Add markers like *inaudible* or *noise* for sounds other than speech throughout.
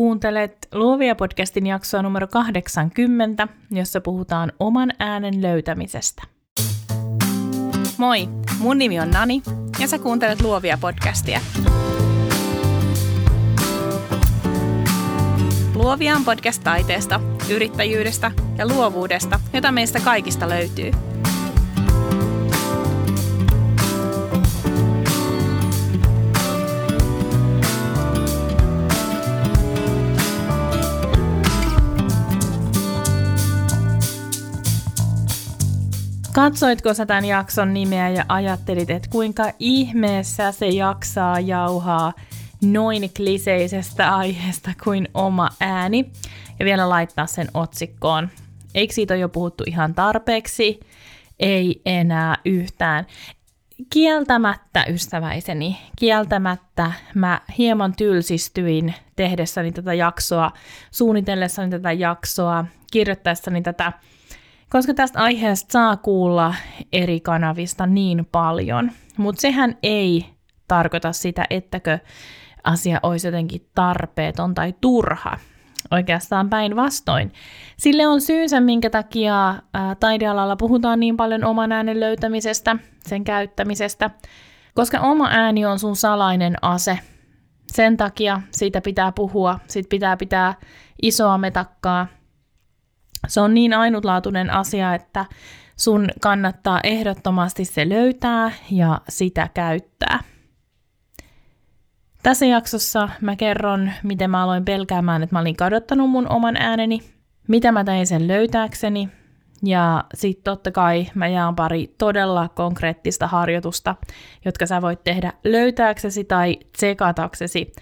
Kuuntelet Luovia podcastin jaksoa numero 80, jossa puhutaan oman äänen löytämisestä. Moi, mun nimi on Nani ja sä kuuntelet Luovia podcastia. Luovia on podcast taiteesta, yrittäjyydestä ja luovuudesta, jota meistä kaikista löytyy – Katsoitko sä tämän jakson nimeä ja ajattelit, että kuinka ihmeessä se jaksaa jauhaa noin kliseisestä aiheesta kuin oma ääni ja vielä laittaa sen otsikkoon. Eikö siitä ole jo puhuttu ihan tarpeeksi? Ei enää yhtään. Kieltämättä, ystäväiseni, kieltämättä mä hieman tylsistyin tehdessäni tätä jaksoa, suunnitellessani tätä jaksoa, kirjoittaessani tätä koska tästä aiheesta saa kuulla eri kanavista niin paljon. Mutta sehän ei tarkoita sitä, ettäkö asia olisi jotenkin tarpeeton tai turha. Oikeastaan päinvastoin. Sille on syynsä, minkä takia taidealalla puhutaan niin paljon oman äänen löytämisestä, sen käyttämisestä, koska oma ääni on sun salainen ase. Sen takia siitä pitää puhua, siitä pitää pitää isoa metakkaa, se on niin ainutlaatuinen asia, että sun kannattaa ehdottomasti se löytää ja sitä käyttää. Tässä jaksossa mä kerron, miten mä aloin pelkäämään, että mä olin kadottanut mun oman ääneni, mitä mä tein sen löytääkseni, ja sitten totta kai mä jaan pari todella konkreettista harjoitusta, jotka sä voit tehdä löytääksesi tai tsekataksesi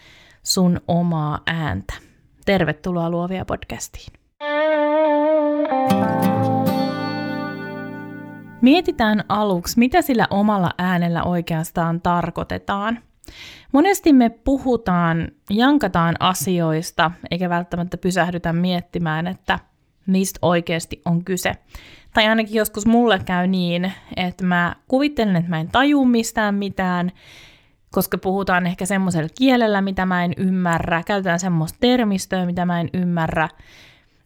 sun omaa ääntä. Tervetuloa Luovia podcastiin. Mietitään aluksi, mitä sillä omalla äänellä oikeastaan tarkoitetaan. Monesti me puhutaan, jankataan asioista, eikä välttämättä pysähdytä miettimään, että niistä oikeasti on kyse. Tai ainakin joskus mulle käy niin, että mä kuvittelen, että mä en taju mistään mitään, koska puhutaan ehkä semmoisella kielellä, mitä mä en ymmärrä, käytetään semmoista termistöä, mitä mä en ymmärrä,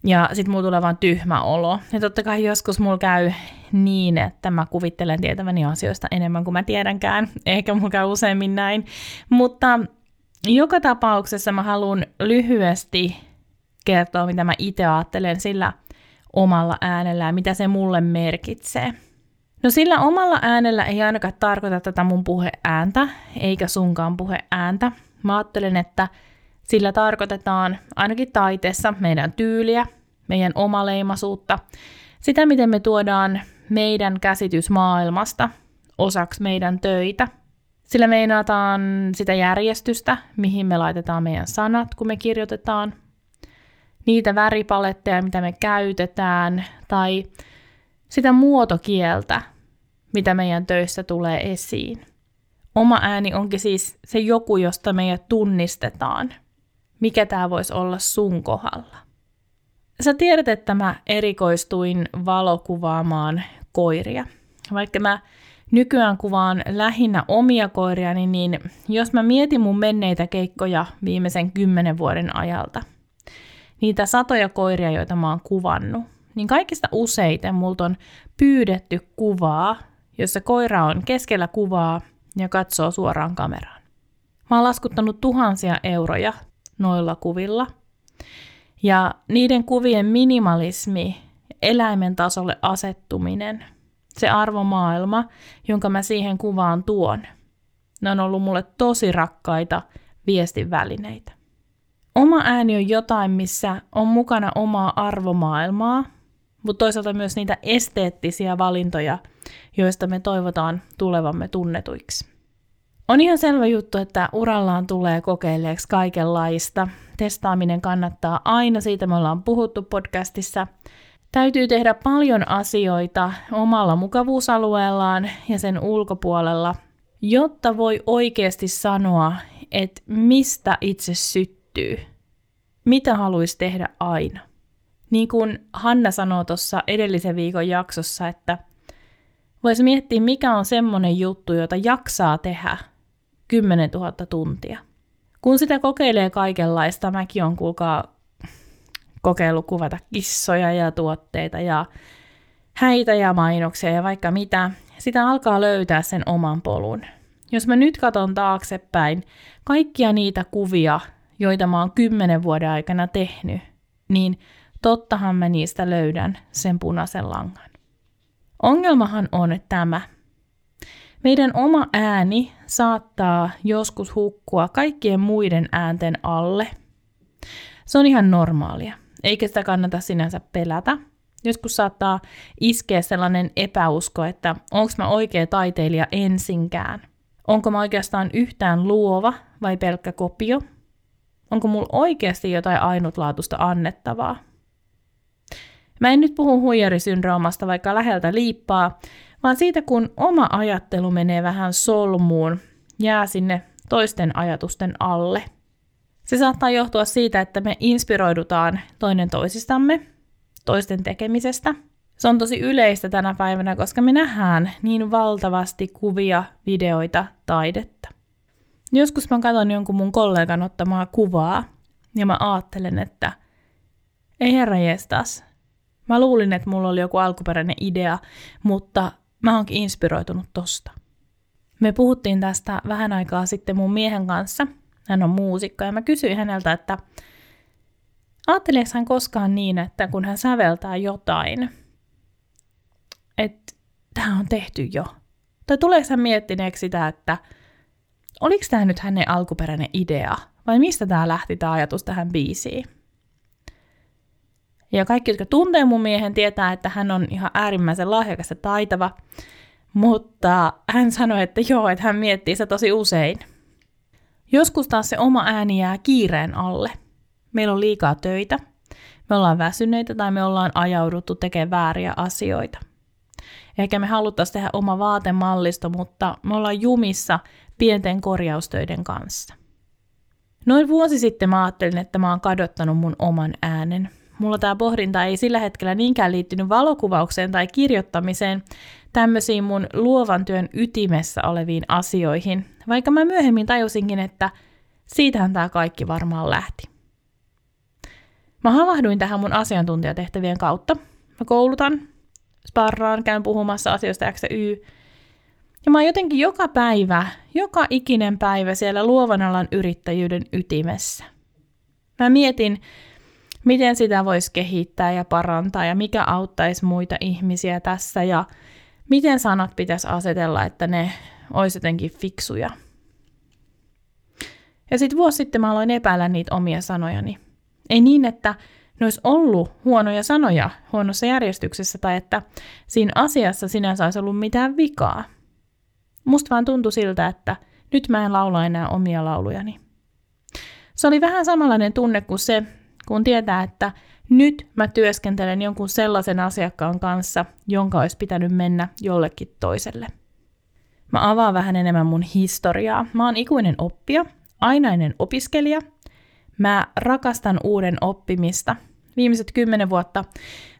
ja sit mulla tulee vaan tyhmä olo. Ja totta kai joskus mulla käy niin, että mä kuvittelen tietäväni asioista enemmän kuin mä tiedänkään. Ehkä mulla käy useimmin näin. Mutta joka tapauksessa mä haluan lyhyesti kertoa, mitä mä itse ajattelen sillä omalla äänellä ja mitä se mulle merkitsee. No sillä omalla äänellä ei ainakaan tarkoita tätä mun puheääntä, eikä sunkaan puheääntä. Mä ajattelen, että sillä tarkoitetaan ainakin taiteessa meidän tyyliä, meidän omaleimaisuutta, sitä miten me tuodaan meidän käsitys maailmasta osaksi meidän töitä. Sillä meinataan sitä järjestystä, mihin me laitetaan meidän sanat, kun me kirjoitetaan, niitä väripaletteja, mitä me käytetään, tai sitä muotokieltä, mitä meidän töissä tulee esiin. Oma ääni onkin siis se joku, josta meidät tunnistetaan – mikä tämä voisi olla sun kohdalla. Sä tiedät, että mä erikoistuin valokuvaamaan koiria. Vaikka mä nykyään kuvaan lähinnä omia koiriani, niin jos mä mietin mun menneitä keikkoja viimeisen kymmenen vuoden ajalta, niitä satoja koiria, joita mä oon kuvannut, niin kaikista useiten multa on pyydetty kuvaa, jossa koira on keskellä kuvaa ja katsoo suoraan kameraan. Mä oon laskuttanut tuhansia euroja noilla kuvilla. Ja niiden kuvien minimalismi, eläimen tasolle asettuminen, se arvomaailma, jonka mä siihen kuvaan tuon, ne on ollut mulle tosi rakkaita viestin välineitä. Oma ääni on jotain, missä on mukana omaa arvomaailmaa, mutta toisaalta myös niitä esteettisiä valintoja, joista me toivotaan tulevamme tunnetuiksi. On ihan selvä juttu, että urallaan tulee kokeilleeksi kaikenlaista. Testaaminen kannattaa aina, siitä me ollaan puhuttu podcastissa. Täytyy tehdä paljon asioita omalla mukavuusalueellaan ja sen ulkopuolella, jotta voi oikeasti sanoa, että mistä itse syttyy. Mitä haluaisi tehdä aina. Niin kuin Hanna sanoi tuossa edellisen viikon jaksossa, että voisi miettiä, mikä on semmoinen juttu, jota jaksaa tehdä – 10 000 tuntia. Kun sitä kokeilee kaikenlaista, mäkin on kuulkaa kokeillut kuvata kissoja ja tuotteita ja häitä ja mainoksia ja vaikka mitä, sitä alkaa löytää sen oman polun. Jos mä nyt katson taaksepäin kaikkia niitä kuvia, joita mä oon kymmenen vuoden aikana tehnyt, niin tottahan mä niistä löydän sen punaisen langan. Ongelmahan on tämä. Meidän oma ääni saattaa joskus hukkua kaikkien muiden äänten alle. Se on ihan normaalia, eikä sitä kannata sinänsä pelätä. Joskus saattaa iskeä sellainen epäusko, että onko mä oikea taiteilija ensinkään. Onko mä oikeastaan yhtään luova vai pelkkä kopio? Onko mulla oikeasti jotain ainutlaatuista annettavaa? Mä en nyt puhu huijarisyndroomasta vaikka läheltä liippaa, vaan siitä kun oma ajattelu menee vähän solmuun, jää sinne toisten ajatusten alle. Se saattaa johtua siitä, että me inspiroidutaan toinen toisistamme, toisten tekemisestä. Se on tosi yleistä tänä päivänä, koska me nähdään niin valtavasti kuvia, videoita, taidetta. Joskus mä katson jonkun mun kollegan ottamaa kuvaa ja mä ajattelen, että ei herra jestas. Mä luulin, että mulla oli joku alkuperäinen idea, mutta mä oonkin inspiroitunut tosta. Me puhuttiin tästä vähän aikaa sitten mun miehen kanssa. Hän on muusikko ja mä kysyin häneltä, että ajatteleeko hän koskaan niin, että kun hän säveltää jotain, että tämä on tehty jo. Tai tuleeko hän miettineeksi sitä, että oliko tämä nyt hänen alkuperäinen idea, vai mistä tämä lähti tämä ajatus tähän biisiin? Ja kaikki, jotka tuntee mun miehen, tietää, että hän on ihan äärimmäisen lahjakas ja taitava. Mutta hän sanoi, että joo, että hän miettii sitä tosi usein. Joskus taas se oma ääni jää kiireen alle. Meillä on liikaa töitä, me ollaan väsyneitä tai me ollaan ajauduttu tekemään vääriä asioita. Ehkä me haluttaisiin tehdä oma vaatemallisto, mutta me ollaan jumissa pienten korjaustöiden kanssa. Noin vuosi sitten mä ajattelin, että mä oon kadottanut mun oman äänen – mulla tämä pohdinta ei sillä hetkellä niinkään liittynyt valokuvaukseen tai kirjoittamiseen, tämmöisiin mun luovan työn ytimessä oleviin asioihin, vaikka mä myöhemmin tajusinkin, että siitähän tämä kaikki varmaan lähti. Mä havahduin tähän mun asiantuntijatehtävien kautta. Mä koulutan, sparraan, käyn puhumassa asioista X ja Y. Ja mä oon jotenkin joka päivä, joka ikinen päivä siellä luovan alan yrittäjyyden ytimessä. Mä mietin, miten sitä voisi kehittää ja parantaa ja mikä auttaisi muita ihmisiä tässä ja miten sanat pitäisi asetella, että ne olisi jotenkin fiksuja. Ja sitten vuosi sitten mä aloin epäillä niitä omia sanojani. Ei niin, että ne olisi ollut huonoja sanoja huonossa järjestyksessä tai että siinä asiassa sinänsä olisi ollut mitään vikaa. Musta vaan tuntui siltä, että nyt mä en laula enää omia laulujani. Se oli vähän samanlainen tunne kuin se, kun tietää, että nyt mä työskentelen jonkun sellaisen asiakkaan kanssa, jonka olisi pitänyt mennä jollekin toiselle. Mä avaan vähän enemmän mun historiaa. Mä oon ikuinen oppija, ainainen opiskelija. Mä rakastan uuden oppimista. Viimeiset kymmenen vuotta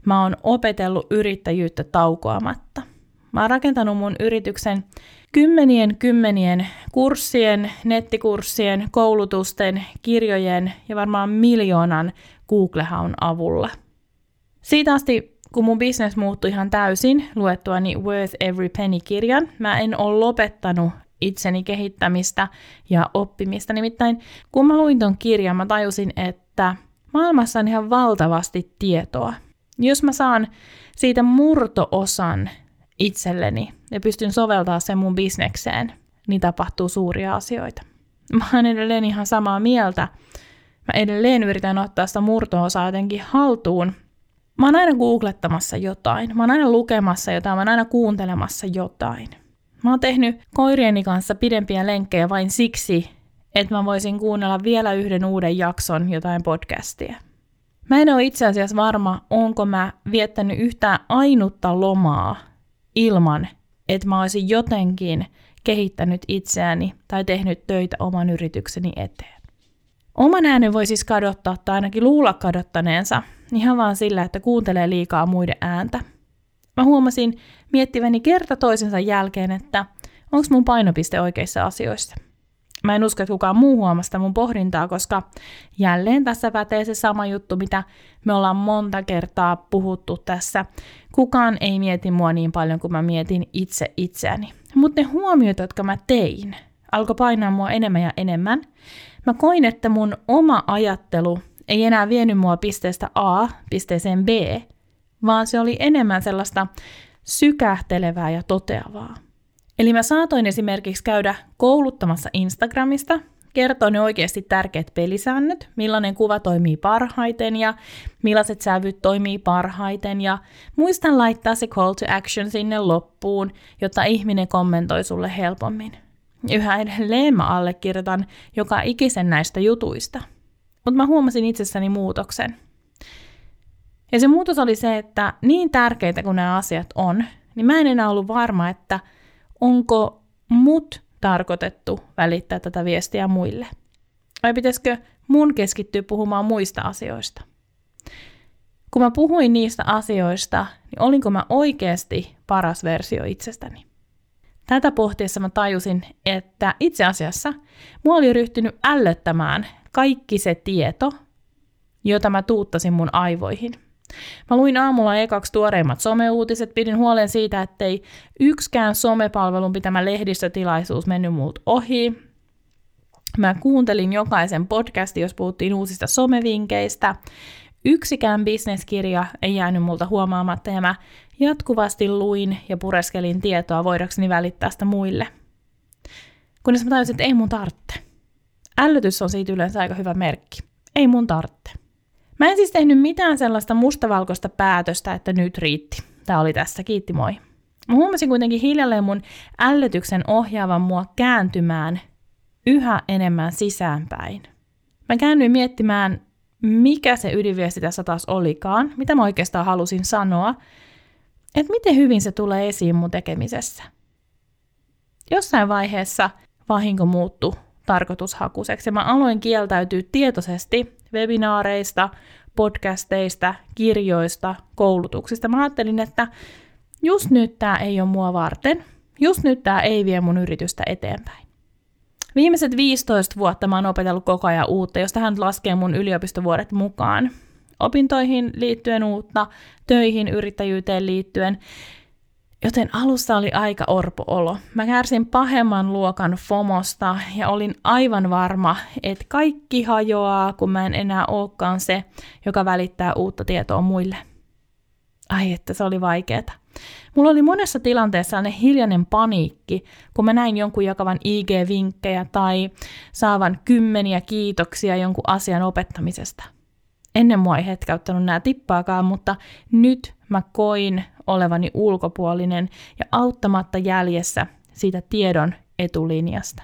mä oon opetellut yrittäjyyttä taukoamatta. Mä oon rakentanut mun yrityksen kymmenien kymmenien kurssien, nettikurssien, koulutusten, kirjojen ja varmaan miljoonan Google-haun avulla. Siitä asti, kun mun business muuttui ihan täysin luettuani Worth Every Penny-kirjan, mä en ole lopettanut itseni kehittämistä ja oppimista. Nimittäin kun mä luin ton kirjan, mä tajusin, että maailmassa on ihan valtavasti tietoa. Jos mä saan siitä murtoosan itselleni ja pystyn soveltaa sen mun bisnekseen, niin tapahtuu suuria asioita. Mä oon edelleen ihan samaa mieltä. Mä edelleen yritän ottaa sitä murto-osaa jotenkin haltuun. Mä oon aina googlettamassa jotain. Mä oon aina lukemassa jotain. Mä oon aina kuuntelemassa jotain. Mä oon tehnyt koirieni kanssa pidempiä lenkkejä vain siksi, että mä voisin kuunnella vielä yhden uuden jakson jotain podcastia. Mä en ole itse asiassa varma, onko mä viettänyt yhtään ainutta lomaa ilman, että mä olisin jotenkin kehittänyt itseäni tai tehnyt töitä oman yritykseni eteen. Oman äänen voi siis kadottaa tai ainakin luulla kadottaneensa ihan vaan sillä, että kuuntelee liikaa muiden ääntä. Mä huomasin miettiväni kerta toisensa jälkeen, että onko mun painopiste oikeissa asioissa. Mä en usko, että kukaan muu huomaa sitä mun pohdintaa, koska jälleen tässä pätee se sama juttu, mitä me ollaan monta kertaa puhuttu tässä. Kukaan ei mieti mua niin paljon kuin mä mietin itse itseäni. Mutta ne huomiot, jotka mä tein, alkoi painaa mua enemmän ja enemmän. Mä koin, että mun oma ajattelu ei enää vienyt mua pisteestä A pisteeseen B, vaan se oli enemmän sellaista sykähtelevää ja toteavaa. Eli mä saatoin esimerkiksi käydä kouluttamassa Instagramista, kertoa ne oikeasti tärkeät pelisäännöt, millainen kuva toimii parhaiten ja millaiset sävyt toimii parhaiten ja muistan laittaa se call to action sinne loppuun, jotta ihminen kommentoi sulle helpommin. Yhä edelleen mä allekirjoitan joka ikisen näistä jutuista. Mutta mä huomasin itsessäni muutoksen. Ja se muutos oli se, että niin tärkeitä kuin nämä asiat on, niin mä en enää ollut varma, että onko mut tarkoitettu välittää tätä viestiä muille. Vai pitäisikö mun keskittyä puhumaan muista asioista? Kun mä puhuin niistä asioista, niin olinko mä oikeasti paras versio itsestäni? Tätä pohtiessa mä tajusin, että itse asiassa mua oli ryhtynyt ällöttämään kaikki se tieto, jota mä tuuttasin mun aivoihin. Mä luin aamulla ekaksi tuoreimmat someuutiset, pidin huolen siitä, ettei yksikään somepalvelun pitämä lehdistötilaisuus mennyt muut ohi. Mä kuuntelin jokaisen podcasti, jos puhuttiin uusista somevinkeistä. Yksikään bisneskirja ei jäänyt multa huomaamatta ja mä jatkuvasti luin ja pureskelin tietoa voidakseni välittää sitä muille. Kunnes mä tajusin, että ei mun tarvitse. Ällötys on siitä yleensä aika hyvä merkki. Ei mun tarvitse. Mä en siis tehnyt mitään sellaista mustavalkoista päätöstä, että nyt riitti. Tämä oli tässä, kiitti moi. Mä huomasin kuitenkin hiljalleen mun ällötyksen ohjaavan mua kääntymään yhä enemmän sisäänpäin. Mä käännyin miettimään, mikä se ydinviesti tässä taas olikaan, mitä mä oikeastaan halusin sanoa, että miten hyvin se tulee esiin mun tekemisessä. Jossain vaiheessa vahinko muuttui tarkoitushakuiseksi ja mä aloin kieltäytyä tietoisesti webinaareista, podcasteista, kirjoista, koulutuksista. Mä ajattelin, että just nyt tämä ei ole mua varten, just nyt tämä ei vie mun yritystä eteenpäin. Viimeiset 15 vuotta mä oon opetellut koko ajan uutta, jos tähän laskee mun yliopistovuodet mukaan. Opintoihin liittyen uutta, töihin, yrittäjyyteen liittyen. Joten alussa oli aika orpo-olo. Mä kärsin pahemman luokan FOMosta ja olin aivan varma, että kaikki hajoaa, kun mä en enää olekaan se, joka välittää uutta tietoa muille. Ai että se oli vaikeeta. Mulla oli monessa tilanteessa sellainen hiljainen paniikki, kun mä näin jonkun jakavan IG-vinkkejä tai saavan kymmeniä kiitoksia jonkun asian opettamisesta. Ennen mua ei hetkäyttänyt nämä tippaakaan, mutta nyt mä koin olevani ulkopuolinen ja auttamatta jäljessä siitä tiedon etulinjasta.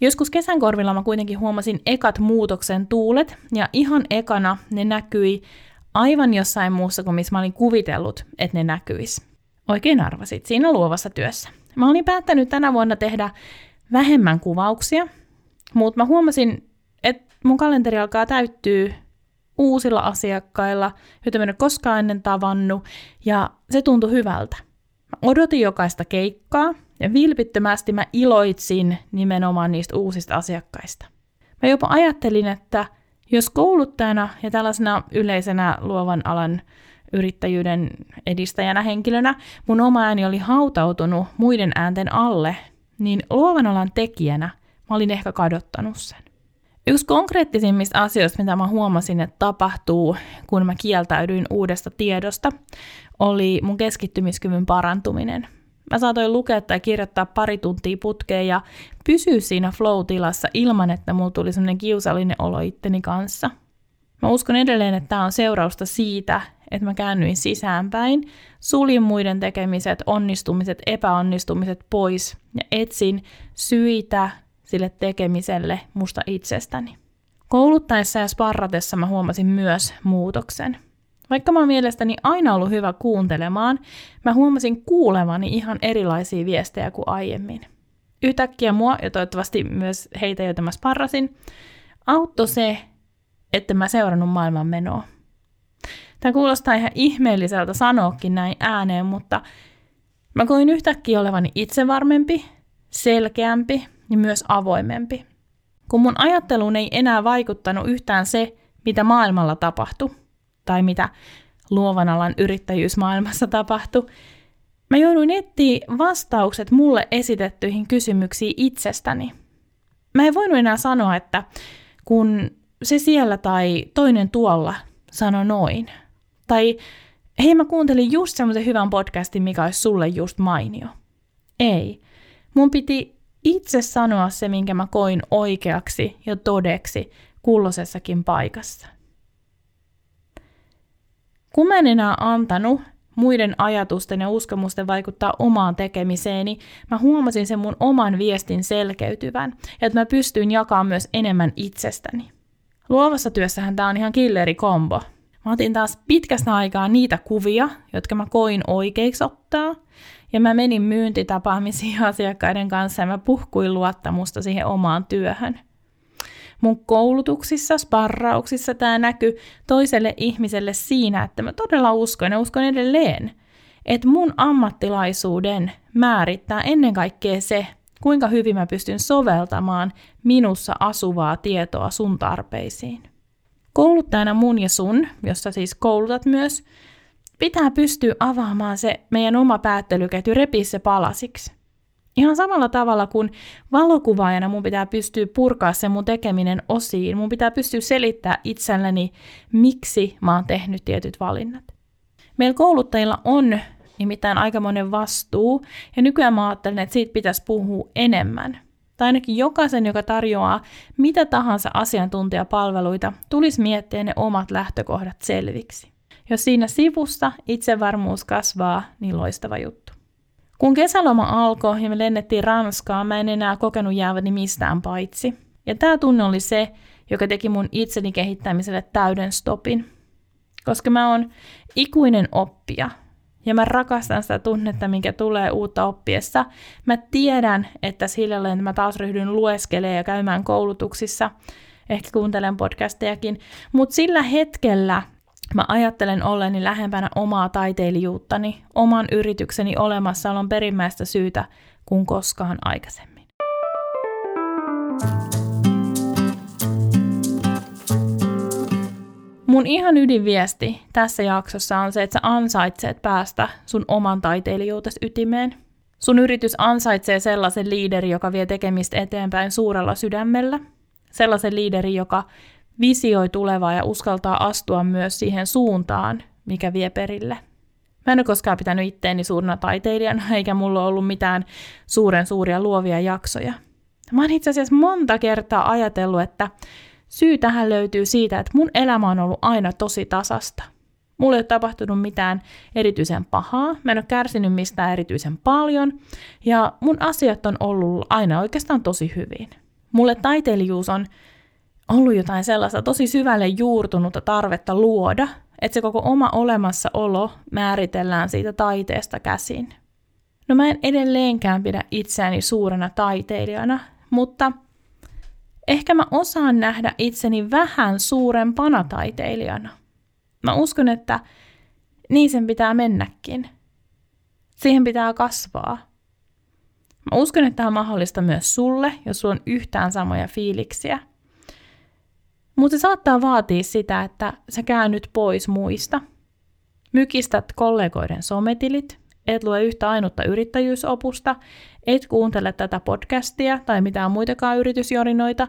Joskus kesän korvilla mä kuitenkin huomasin ekat muutoksen tuulet, ja ihan ekana ne näkyi aivan jossain muussa kuin missä mä olin kuvitellut, että ne näkyis. Oikein arvasit, siinä luovassa työssä. Mä olin päättänyt tänä vuonna tehdä vähemmän kuvauksia, mutta mä huomasin, että mun kalenteri alkaa täyttyä uusilla asiakkailla, joita mä en ole koskaan ennen tavannut, ja se tuntui hyvältä. Mä odotin jokaista keikkaa, ja vilpittömästi mä iloitsin nimenomaan niistä uusista asiakkaista. Mä jopa ajattelin, että jos kouluttajana ja tällaisena yleisenä luovan alan yrittäjyyden edistäjänä henkilönä mun oma ääni oli hautautunut muiden äänten alle, niin luovan alan tekijänä mä olin ehkä kadottanut sen. Yksi konkreettisimmista asioista, mitä mä huomasin, että tapahtuu, kun mä kieltäydyin uudesta tiedosta, oli mun keskittymiskyvyn parantuminen. Mä saatoin lukea tai kirjoittaa pari tuntia putkeen ja pysyä siinä flow-tilassa ilman, että mulla tuli sellainen kiusallinen olo itteni kanssa. Mä uskon edelleen, että tämä on seurausta siitä, että mä käännyin sisäänpäin, suljin muiden tekemiset, onnistumiset, epäonnistumiset pois ja etsin syitä sille tekemiselle musta itsestäni. Kouluttaessa ja sparratessa mä huomasin myös muutoksen. Vaikka mä oon mielestäni aina ollut hyvä kuuntelemaan, mä huomasin kuulevani ihan erilaisia viestejä kuin aiemmin. Yhtäkkiä mua, ja toivottavasti myös heitä, joita mä sparrasin, auttoi se, että mä seurannut maailman menoa. Tämä kuulostaa ihan ihmeelliseltä sanoakin näin ääneen, mutta mä koin yhtäkkiä olevani itsevarmempi, selkeämpi niin myös avoimempi. Kun mun ajatteluun ei enää vaikuttanut yhtään se, mitä maailmalla tapahtui, tai mitä luovan alan yrittäjyysmaailmassa tapahtui, mä jouduin etsiä vastaukset mulle esitettyihin kysymyksiin itsestäni. Mä en voinut enää sanoa, että kun se siellä tai toinen tuolla sanoi noin. Tai hei mä kuuntelin just semmoisen hyvän podcastin, mikä olisi sulle just mainio. Ei. Mun piti itse sanoa se, minkä mä koin oikeaksi ja todeksi kulloisessakin paikassa. Kun mä en enää antanut muiden ajatusten ja uskomusten vaikuttaa omaan tekemiseeni, mä huomasin sen mun oman viestin selkeytyvän ja että mä pystyin jakamaan myös enemmän itsestäni. Luovassa työssähän tämä on ihan killeri kombo. Mä otin taas pitkästä aikaa niitä kuvia, jotka mä koin oikeiksi ottaa, ja mä menin myyntitapaamisiin *laughs* asiakkaiden kanssa ja mä puhkuin luottamusta siihen omaan työhön. Mun koulutuksissa, sparrauksissa tämä näkyy toiselle ihmiselle siinä, että mä todella uskon ja uskon edelleen, että mun ammattilaisuuden määrittää ennen kaikkea se, kuinka hyvin mä pystyn soveltamaan minussa asuvaa tietoa sun tarpeisiin. Kouluttajana mun ja sun, jossa siis koulutat myös, pitää pystyä avaamaan se meidän oma päättelyketju, repii se palasiksi. Ihan samalla tavalla kuin valokuvaajana mun pitää pystyä purkaa se mun tekeminen osiin. Mun pitää pystyä selittämään itselleni, miksi mä oon tehnyt tietyt valinnat. Meillä kouluttajilla on nimittäin aikamoinen vastuu, ja nykyään mä ajattelen, että siitä pitäisi puhua enemmän. Tai ainakin jokaisen, joka tarjoaa mitä tahansa asiantuntijapalveluita, tulisi miettiä ne omat lähtökohdat selviksi. Jos siinä sivussa itsevarmuus kasvaa, niin loistava juttu. Kun kesäloma alkoi ja me lennettiin Ranskaan, mä en enää kokenut jääväni mistään paitsi. Ja tämä tunne oli se, joka teki mun itseni kehittämiselle täyden stopin. Koska mä oon ikuinen oppija, ja mä rakastan sitä tunnetta, minkä tulee uutta oppiessa. Mä tiedän, että sillä mä taas ryhdyn lueskelemaan ja käymään koulutuksissa, ehkä kuuntelen podcastejakin, mutta sillä hetkellä Mä ajattelen olleni lähempänä omaa taiteilijuuttani, oman yritykseni olemassaolon perimmäistä syytä kuin koskaan aikaisemmin. Mun ihan ydinviesti tässä jaksossa on se, että sä ansaitseet päästä sun oman taiteilijuutesi ytimeen. Sun yritys ansaitsee sellaisen liideri, joka vie tekemistä eteenpäin suurella sydämellä. Sellaisen liideri, joka visioi tulevaa ja uskaltaa astua myös siihen suuntaan, mikä vie perille. Mä en ole koskaan pitänyt itteeni suurena taiteilijana, *laughs* eikä mulla ollut mitään suuren suuria luovia jaksoja. Mä oon itse asiassa monta kertaa ajatellut, että syy tähän löytyy siitä, että mun elämä on ollut aina tosi tasasta. Mulle ei ole tapahtunut mitään erityisen pahaa, mä en ole kärsinyt mistään erityisen paljon, ja mun asiat on ollut aina oikeastaan tosi hyvin. Mulle taiteilijuus on ollut jotain sellaista tosi syvälle juurtunutta tarvetta luoda, että se koko oma olemassaolo määritellään siitä taiteesta käsin. No mä en edelleenkään pidä itseäni suurena taiteilijana, mutta ehkä mä osaan nähdä itseni vähän suurempana taiteilijana. Mä uskon, että niin sen pitää mennäkin. Siihen pitää kasvaa. Mä uskon, että tämä on mahdollista myös sulle, jos sulla on yhtään samoja fiiliksiä – mutta se saattaa vaatia sitä, että sä käännyt pois muista. Mykistät kollegoiden sometilit, et lue yhtä ainutta yrittäjyysopusta, et kuuntele tätä podcastia tai mitään muitakaan yritysjorinoita.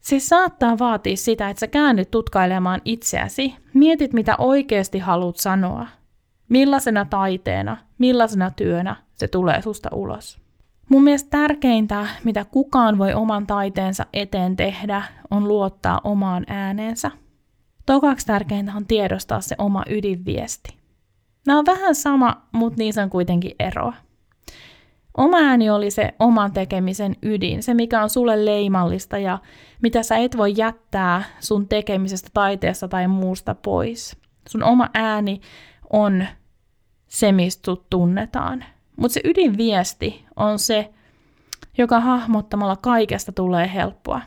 Se saattaa vaatia sitä, että sä käännyt tutkailemaan itseäsi, mietit mitä oikeasti haluat sanoa, millaisena taiteena, millaisena työnä se tulee susta ulos. Mun mielestä tärkeintä, mitä kukaan voi oman taiteensa eteen tehdä, on luottaa omaan ääneensä. Tokaksi tärkeintä on tiedostaa se oma ydinviesti. Nämä on vähän sama, mutta niissä on kuitenkin eroa. Oma ääni oli se oman tekemisen ydin, se mikä on sulle leimallista ja mitä sä et voi jättää sun tekemisestä, taiteesta tai muusta pois. Sun oma ääni on se, mistä tunnetaan. Mutta se ydinviesti on se, joka hahmottamalla kaikesta tulee helppoa.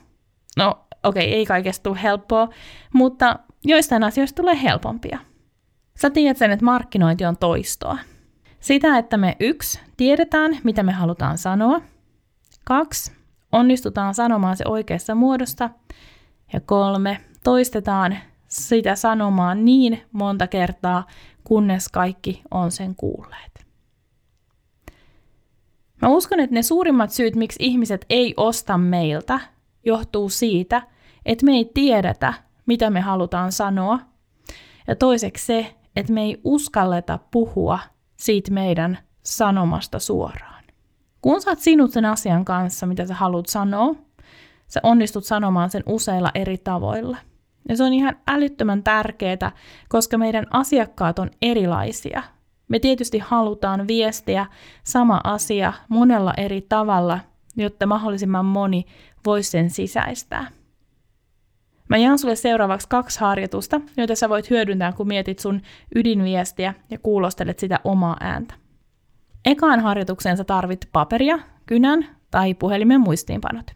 No, okei, okay, ei kaikesta tule helppoa, mutta joistain asioista tulee helpompia. Sä tiedät sen, että markkinointi on toistoa. Sitä, että me yksi, tiedetään, mitä me halutaan sanoa. Kaksi, onnistutaan sanomaan se oikeassa muodosta. Ja kolme, toistetaan sitä sanomaa niin monta kertaa, kunnes kaikki on sen kuulleet. Mä uskon, että ne suurimmat syyt, miksi ihmiset ei osta meiltä, johtuu siitä, että me ei tiedetä, mitä me halutaan sanoa. Ja toiseksi se, että me ei uskalleta puhua siitä meidän sanomasta suoraan. Kun sä oot sinut sen asian kanssa, mitä sä haluat sanoa, sä onnistut sanomaan sen useilla eri tavoilla. Ja se on ihan älyttömän tärkeää, koska meidän asiakkaat on erilaisia. Me tietysti halutaan viestiä sama asia monella eri tavalla, jotta mahdollisimman moni voisi sen sisäistää. Mä jaan sulle seuraavaksi kaksi harjoitusta, joita sä voit hyödyntää, kun mietit sun ydinviestiä ja kuulostelet sitä omaa ääntä. Ekaan harjoitukseen sä tarvit paperia, kynän tai puhelimen muistiinpanot.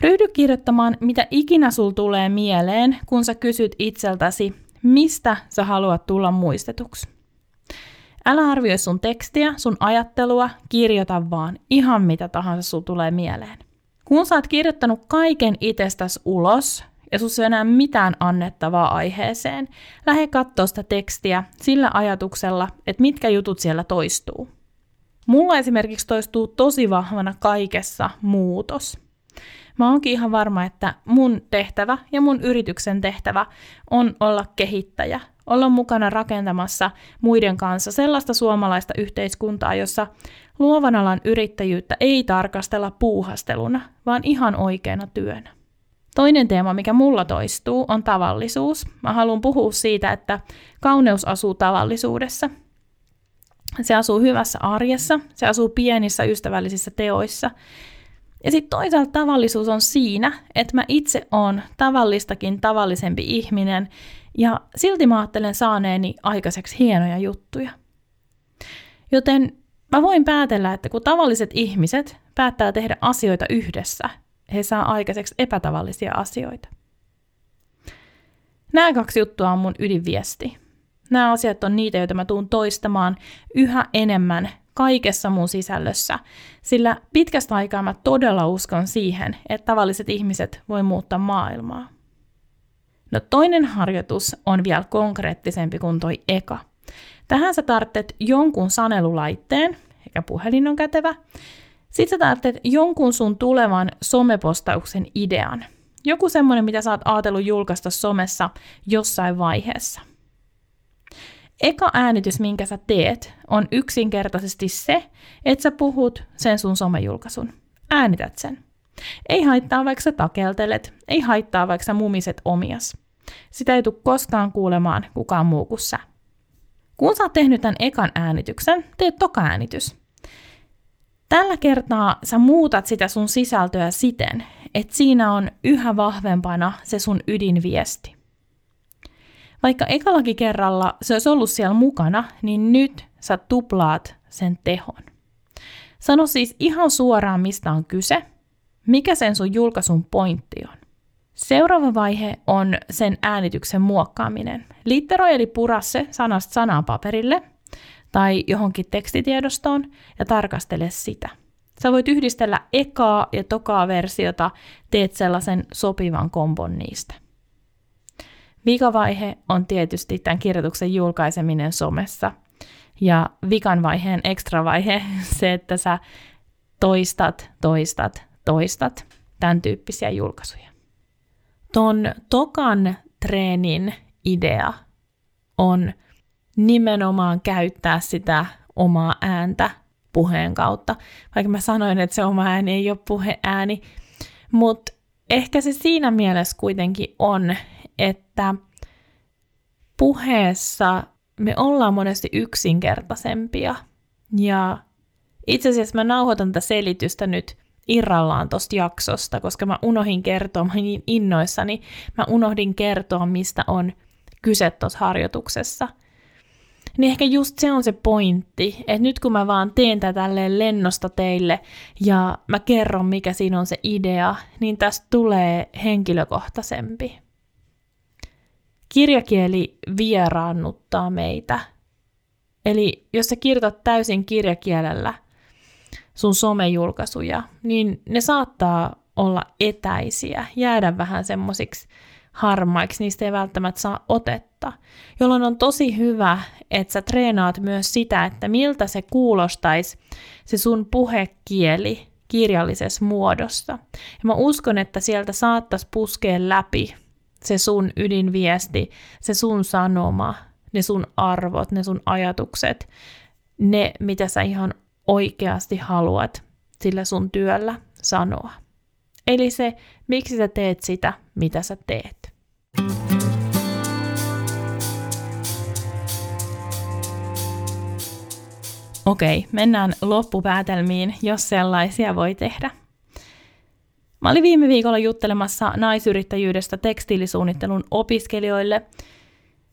Ryhdy kirjoittamaan, mitä ikinä sul tulee mieleen, kun sä kysyt itseltäsi, mistä sä haluat tulla muistetuksi. Älä arvioi sun tekstiä, sun ajattelua, kirjoita vaan ihan mitä tahansa sul tulee mieleen. Kun sä oot kirjoittanut kaiken itsestäsi ulos, ja sus ei enää mitään annettavaa aiheeseen, lähde katsoa sitä tekstiä sillä ajatuksella, että mitkä jutut siellä toistuu. Mulla esimerkiksi toistuu tosi vahvana kaikessa muutos. Mä oonkin ihan varma, että mun tehtävä ja mun yrityksen tehtävä on olla kehittäjä, olla mukana rakentamassa muiden kanssa sellaista suomalaista yhteiskuntaa, jossa luovan alan yrittäjyyttä ei tarkastella puuhasteluna, vaan ihan oikeana työnä. Toinen teema, mikä mulla toistuu, on tavallisuus. Mä haluan puhua siitä, että kauneus asuu tavallisuudessa. Se asuu hyvässä arjessa, se asuu pienissä ystävällisissä teoissa. Ja sitten toisaalta tavallisuus on siinä, että mä itse oon tavallistakin tavallisempi ihminen, ja silti mä ajattelen saaneeni aikaiseksi hienoja juttuja. Joten mä voin päätellä, että kun tavalliset ihmiset päättää tehdä asioita yhdessä, he saa aikaiseksi epätavallisia asioita. Nämä kaksi juttua on mun ydinviesti. Nämä asiat on niitä, joita mä tuun toistamaan yhä enemmän kaikessa mun sisällössä, sillä pitkästä aikaa mä todella uskon siihen, että tavalliset ihmiset voi muuttaa maailmaa. No toinen harjoitus on vielä konkreettisempi kuin toi eka. Tähän sä tarvitset jonkun sanelulaitteen, eikä puhelin on kätevä, sitten sä tarvitset jonkun sun tulevan somepostauksen idean. Joku semmoinen, mitä sä oot ajatellut julkaista somessa jossain vaiheessa. Eka äänitys, minkä sä teet, on yksinkertaisesti se, että sä puhut sen sun somejulkaisun. Äänität sen. Ei haittaa, vaikka sä takeltelet, ei haittaa, vaikka sä mumiset omias. Sitä ei tule koskaan kuulemaan kukaan muu kuin sä. Kun sä oot tehnyt tämän ekan äänityksen, teet toka äänitys. Tällä kertaa sä muutat sitä sun sisältöä siten, että siinä on yhä vahvempana se sun ydinviesti. Vaikka ekallakin kerralla se olisi ollut siellä mukana, niin nyt sä tuplaat sen tehon. Sano siis ihan suoraan, mistä on kyse, mikä sen sun julkaisun pointti on. Seuraava vaihe on sen äänityksen muokkaaminen. Litteroi eli pura se sanasta sanaan paperille – tai johonkin tekstitiedostoon ja tarkastele sitä. Sä voit yhdistellä ekaa ja tokaa versiota, teet sellaisen sopivan kombon niistä. Vikavaihe on tietysti tämän kirjoituksen julkaiseminen somessa. Ja vikan vaiheen ekstra vaihe *laughs* se, että sä toistat, toistat, toistat tämän tyyppisiä julkaisuja. Ton tokan treenin idea on nimenomaan käyttää sitä omaa ääntä puheen kautta. Vaikka mä sanoin, että se oma ääni ei ole puheääni, mutta ehkä se siinä mielessä kuitenkin on, että puheessa me ollaan monesti yksinkertaisempia. Ja itse asiassa mä nauhoitan tätä selitystä nyt irrallaan tosta jaksosta, koska mä unohdin kertoa, mä niin innoissani, mä unohdin kertoa, mistä on kyse tuossa harjoituksessa – niin ehkä just se on se pointti, että nyt kun mä vaan teen tätä tälleen lennosta teille ja mä kerron, mikä siinä on se idea, niin tästä tulee henkilökohtaisempi. Kirjakieli vieraannuttaa meitä. Eli jos sä kirjoitat täysin kirjakielellä, sun somejulkaisuja, niin ne saattaa olla etäisiä, jäädä vähän semmoisiksi harmaiksi, niistä ei välttämättä saa otetta, jolloin on tosi hyvä, että sä treenaat myös sitä, että miltä se kuulostaisi se sun puhekieli kirjallisessa muodossa. Ja mä uskon, että sieltä saattaisi puskea läpi se sun ydinviesti, se sun sanoma, ne sun arvot, ne sun ajatukset, ne mitä sä ihan oikeasti haluat sillä sun työllä sanoa. Eli se, miksi sä teet sitä, mitä sä teet. Okei, mennään loppupäätelmiin, jos sellaisia voi tehdä. Mä olin viime viikolla juttelemassa naisyrittäjyydestä tekstiilisuunnittelun opiskelijoille.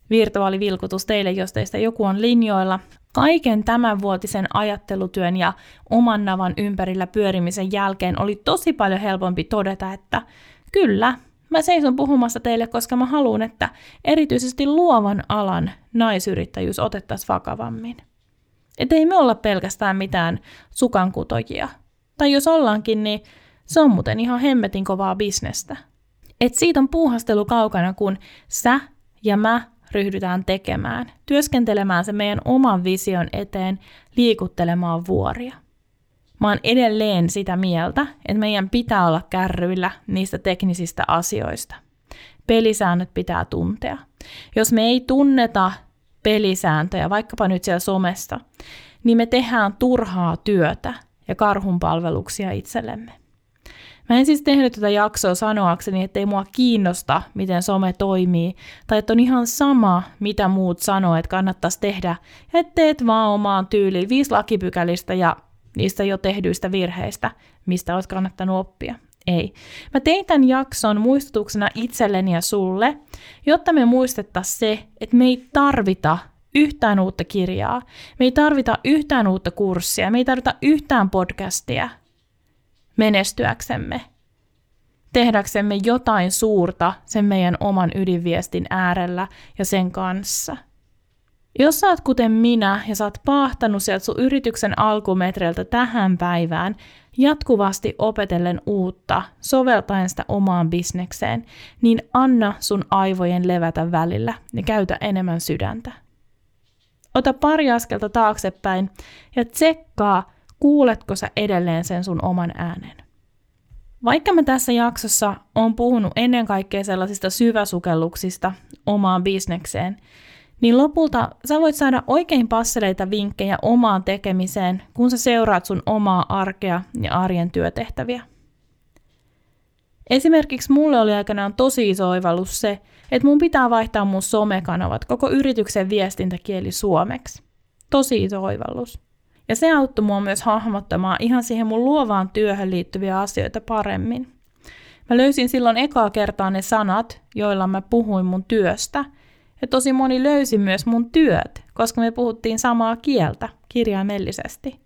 Virtuaalivilkutus teille, jos teistä joku on linjoilla. Kaiken tämän vuotisen ajattelutyön ja oman navan ympärillä pyörimisen jälkeen oli tosi paljon helpompi todeta, että kyllä, mä seison puhumassa teille, koska mä haluan, että erityisesti luovan alan naisyrittäjyys otettaisiin vakavammin. Että ei me olla pelkästään mitään sukankutojia. Tai jos ollaankin, niin se on muuten ihan hemmetin kovaa bisnestä. Et siitä on puuhastelu kaukana, kun sä ja mä ryhdytään tekemään, työskentelemään se meidän oman vision eteen, liikuttelemaan vuoria. Mä oon edelleen sitä mieltä, että meidän pitää olla kärryillä niistä teknisistä asioista. Pelisäännöt pitää tuntea. Jos me ei tunneta pelisääntöjä, vaikkapa nyt siellä somesta, niin me tehdään turhaa työtä ja karhunpalveluksia itsellemme. Mä en siis tehnyt tätä jaksoa sanoakseni, että ei mua kiinnosta, miten some toimii, tai että on ihan sama, mitä muut sanoo, että kannattaisi tehdä, että teet vaan omaan tyyliin viisi lakipykälistä ja niistä jo tehdyistä virheistä, mistä olet kannattanut oppia. Ei. Mä tein tämän jakson muistutuksena itselleni ja sulle, jotta me muistettaisiin se, että me ei tarvita yhtään uutta kirjaa, me ei tarvita yhtään uutta kurssia, me ei tarvita yhtään podcastia menestyäksemme, tehdäksemme jotain suurta sen meidän oman ydinviestin äärellä ja sen kanssa. Jos sä oot kuten minä ja sä oot paahtanut sieltä sun yrityksen alkumetreiltä tähän päivään, jatkuvasti opetellen uutta, soveltaen sitä omaan bisnekseen, niin anna sun aivojen levätä välillä ja käytä enemmän sydäntä. Ota pari askelta taaksepäin ja tsekkaa, kuuletko sä edelleen sen sun oman äänen. Vaikka mä tässä jaksossa on puhunut ennen kaikkea sellaisista syväsukelluksista omaan bisnekseen, niin lopulta sä voit saada oikein passeleita vinkkejä omaan tekemiseen, kun sä seuraat sun omaa arkea ja arjen työtehtäviä. Esimerkiksi mulle oli aikanaan tosi iso oivallus se, että mun pitää vaihtaa mun somekanavat, koko yrityksen viestintäkieli suomeksi. Tosi iso oivallus. Ja se auttoi mua myös hahmottamaan ihan siihen mun luovaan työhön liittyviä asioita paremmin. Mä löysin silloin ekaa kertaa ne sanat, joilla mä puhuin mun työstä – ja tosi moni löysi myös mun työt, koska me puhuttiin samaa kieltä kirjaimellisesti.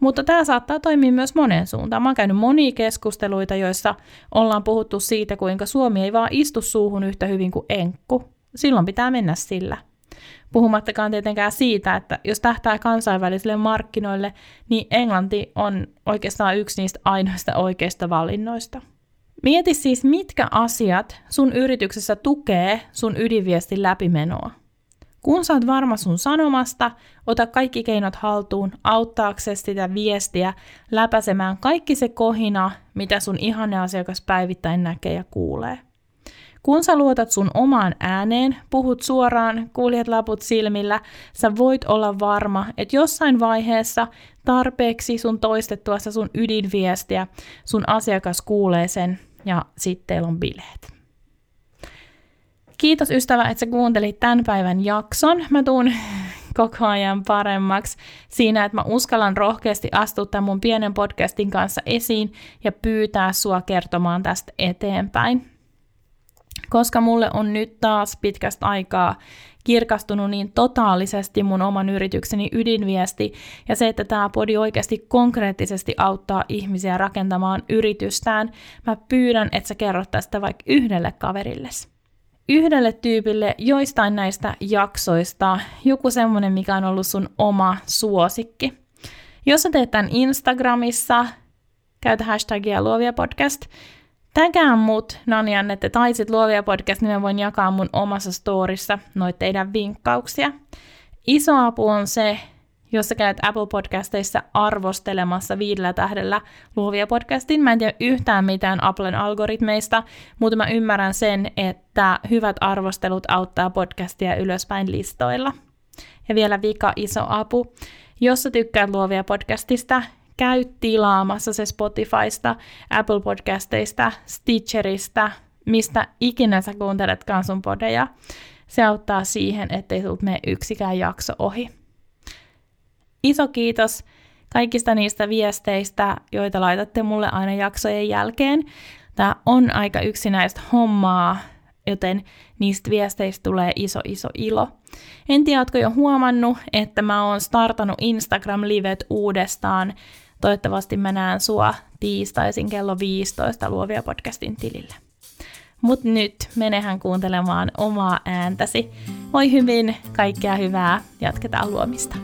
Mutta tämä saattaa toimia myös monen suuntaan. Mä oon käynyt monia keskusteluita, joissa ollaan puhuttu siitä, kuinka Suomi ei vaan istu suuhun yhtä hyvin kuin enkku. Silloin pitää mennä sillä. Puhumattakaan tietenkään siitä, että jos tähtää kansainvälisille markkinoille, niin englanti on oikeastaan yksi niistä ainoista oikeista valinnoista. Mieti siis, mitkä asiat sun yrityksessä tukee sun ydinviestin läpimenoa. Kun sä oot varma sun sanomasta, ota kaikki keinot haltuun auttaaksesi sitä viestiä läpäisemään kaikki se kohina, mitä sun ihanne asiakas päivittäin näkee ja kuulee. Kun sä luotat sun omaan ääneen, puhut suoraan, kuljet laput silmillä, sä voit olla varma, että jossain vaiheessa tarpeeksi sun toistettuassa sun ydinviestiä sun asiakas kuulee sen ja sitten teillä on bileet. Kiitos ystävä, että sä kuuntelit tämän päivän jakson. Mä tuun *laughs* koko ajan paremmaksi siinä, että mä uskallan rohkeasti astua tämän mun pienen podcastin kanssa esiin ja pyytää sua kertomaan tästä eteenpäin. Koska mulle on nyt taas pitkästä aikaa kirkastunut niin totaalisesti mun oman yritykseni ydinviesti ja se, että tämä podi oikeasti konkreettisesti auttaa ihmisiä rakentamaan yritystään, mä pyydän, että sä kerrot tästä vaikka yhdelle kaverille. Yhdelle tyypille joistain näistä jaksoista joku semmonen, mikä on ollut sun oma suosikki. Jos sä teet tämän Instagramissa, käytä hashtagia luovia podcast, tägää mut Nanjanette tai sit luovia podcast, niin mä voin jakaa mun omassa storissa noita teidän vinkkauksia. Iso apu on se, jos sä käyt Apple Podcasteissa arvostelemassa viidellä tähdellä luovia podcastin. Mä en tiedä yhtään mitään Applen algoritmeista, mutta mä ymmärrän sen, että hyvät arvostelut auttaa podcastia ylöspäin listoilla. Ja vielä vika iso apu. Jos sä tykkäät luovia podcastista, käy tilaamassa se Spotifysta, Apple Podcasteista, Stitcherista, mistä ikinä sä kuunteletkaan sun podeja. Se auttaa siihen, ettei sulta mene yksikään jakso ohi. Iso kiitos kaikista niistä viesteistä, joita laitatte mulle aina jaksojen jälkeen. Tämä on aika yksinäistä hommaa, joten niistä viesteistä tulee iso iso ilo. En tiedä, ootko jo huomannut, että mä oon startannut Instagram-livet uudestaan. Toivottavasti mä näen sua tiistaisin kello 15 Luovia podcastin tilille. Mut nyt menehän kuuntelemaan omaa ääntäsi. Moi hyvin, kaikkea hyvää, jatketaan luomista.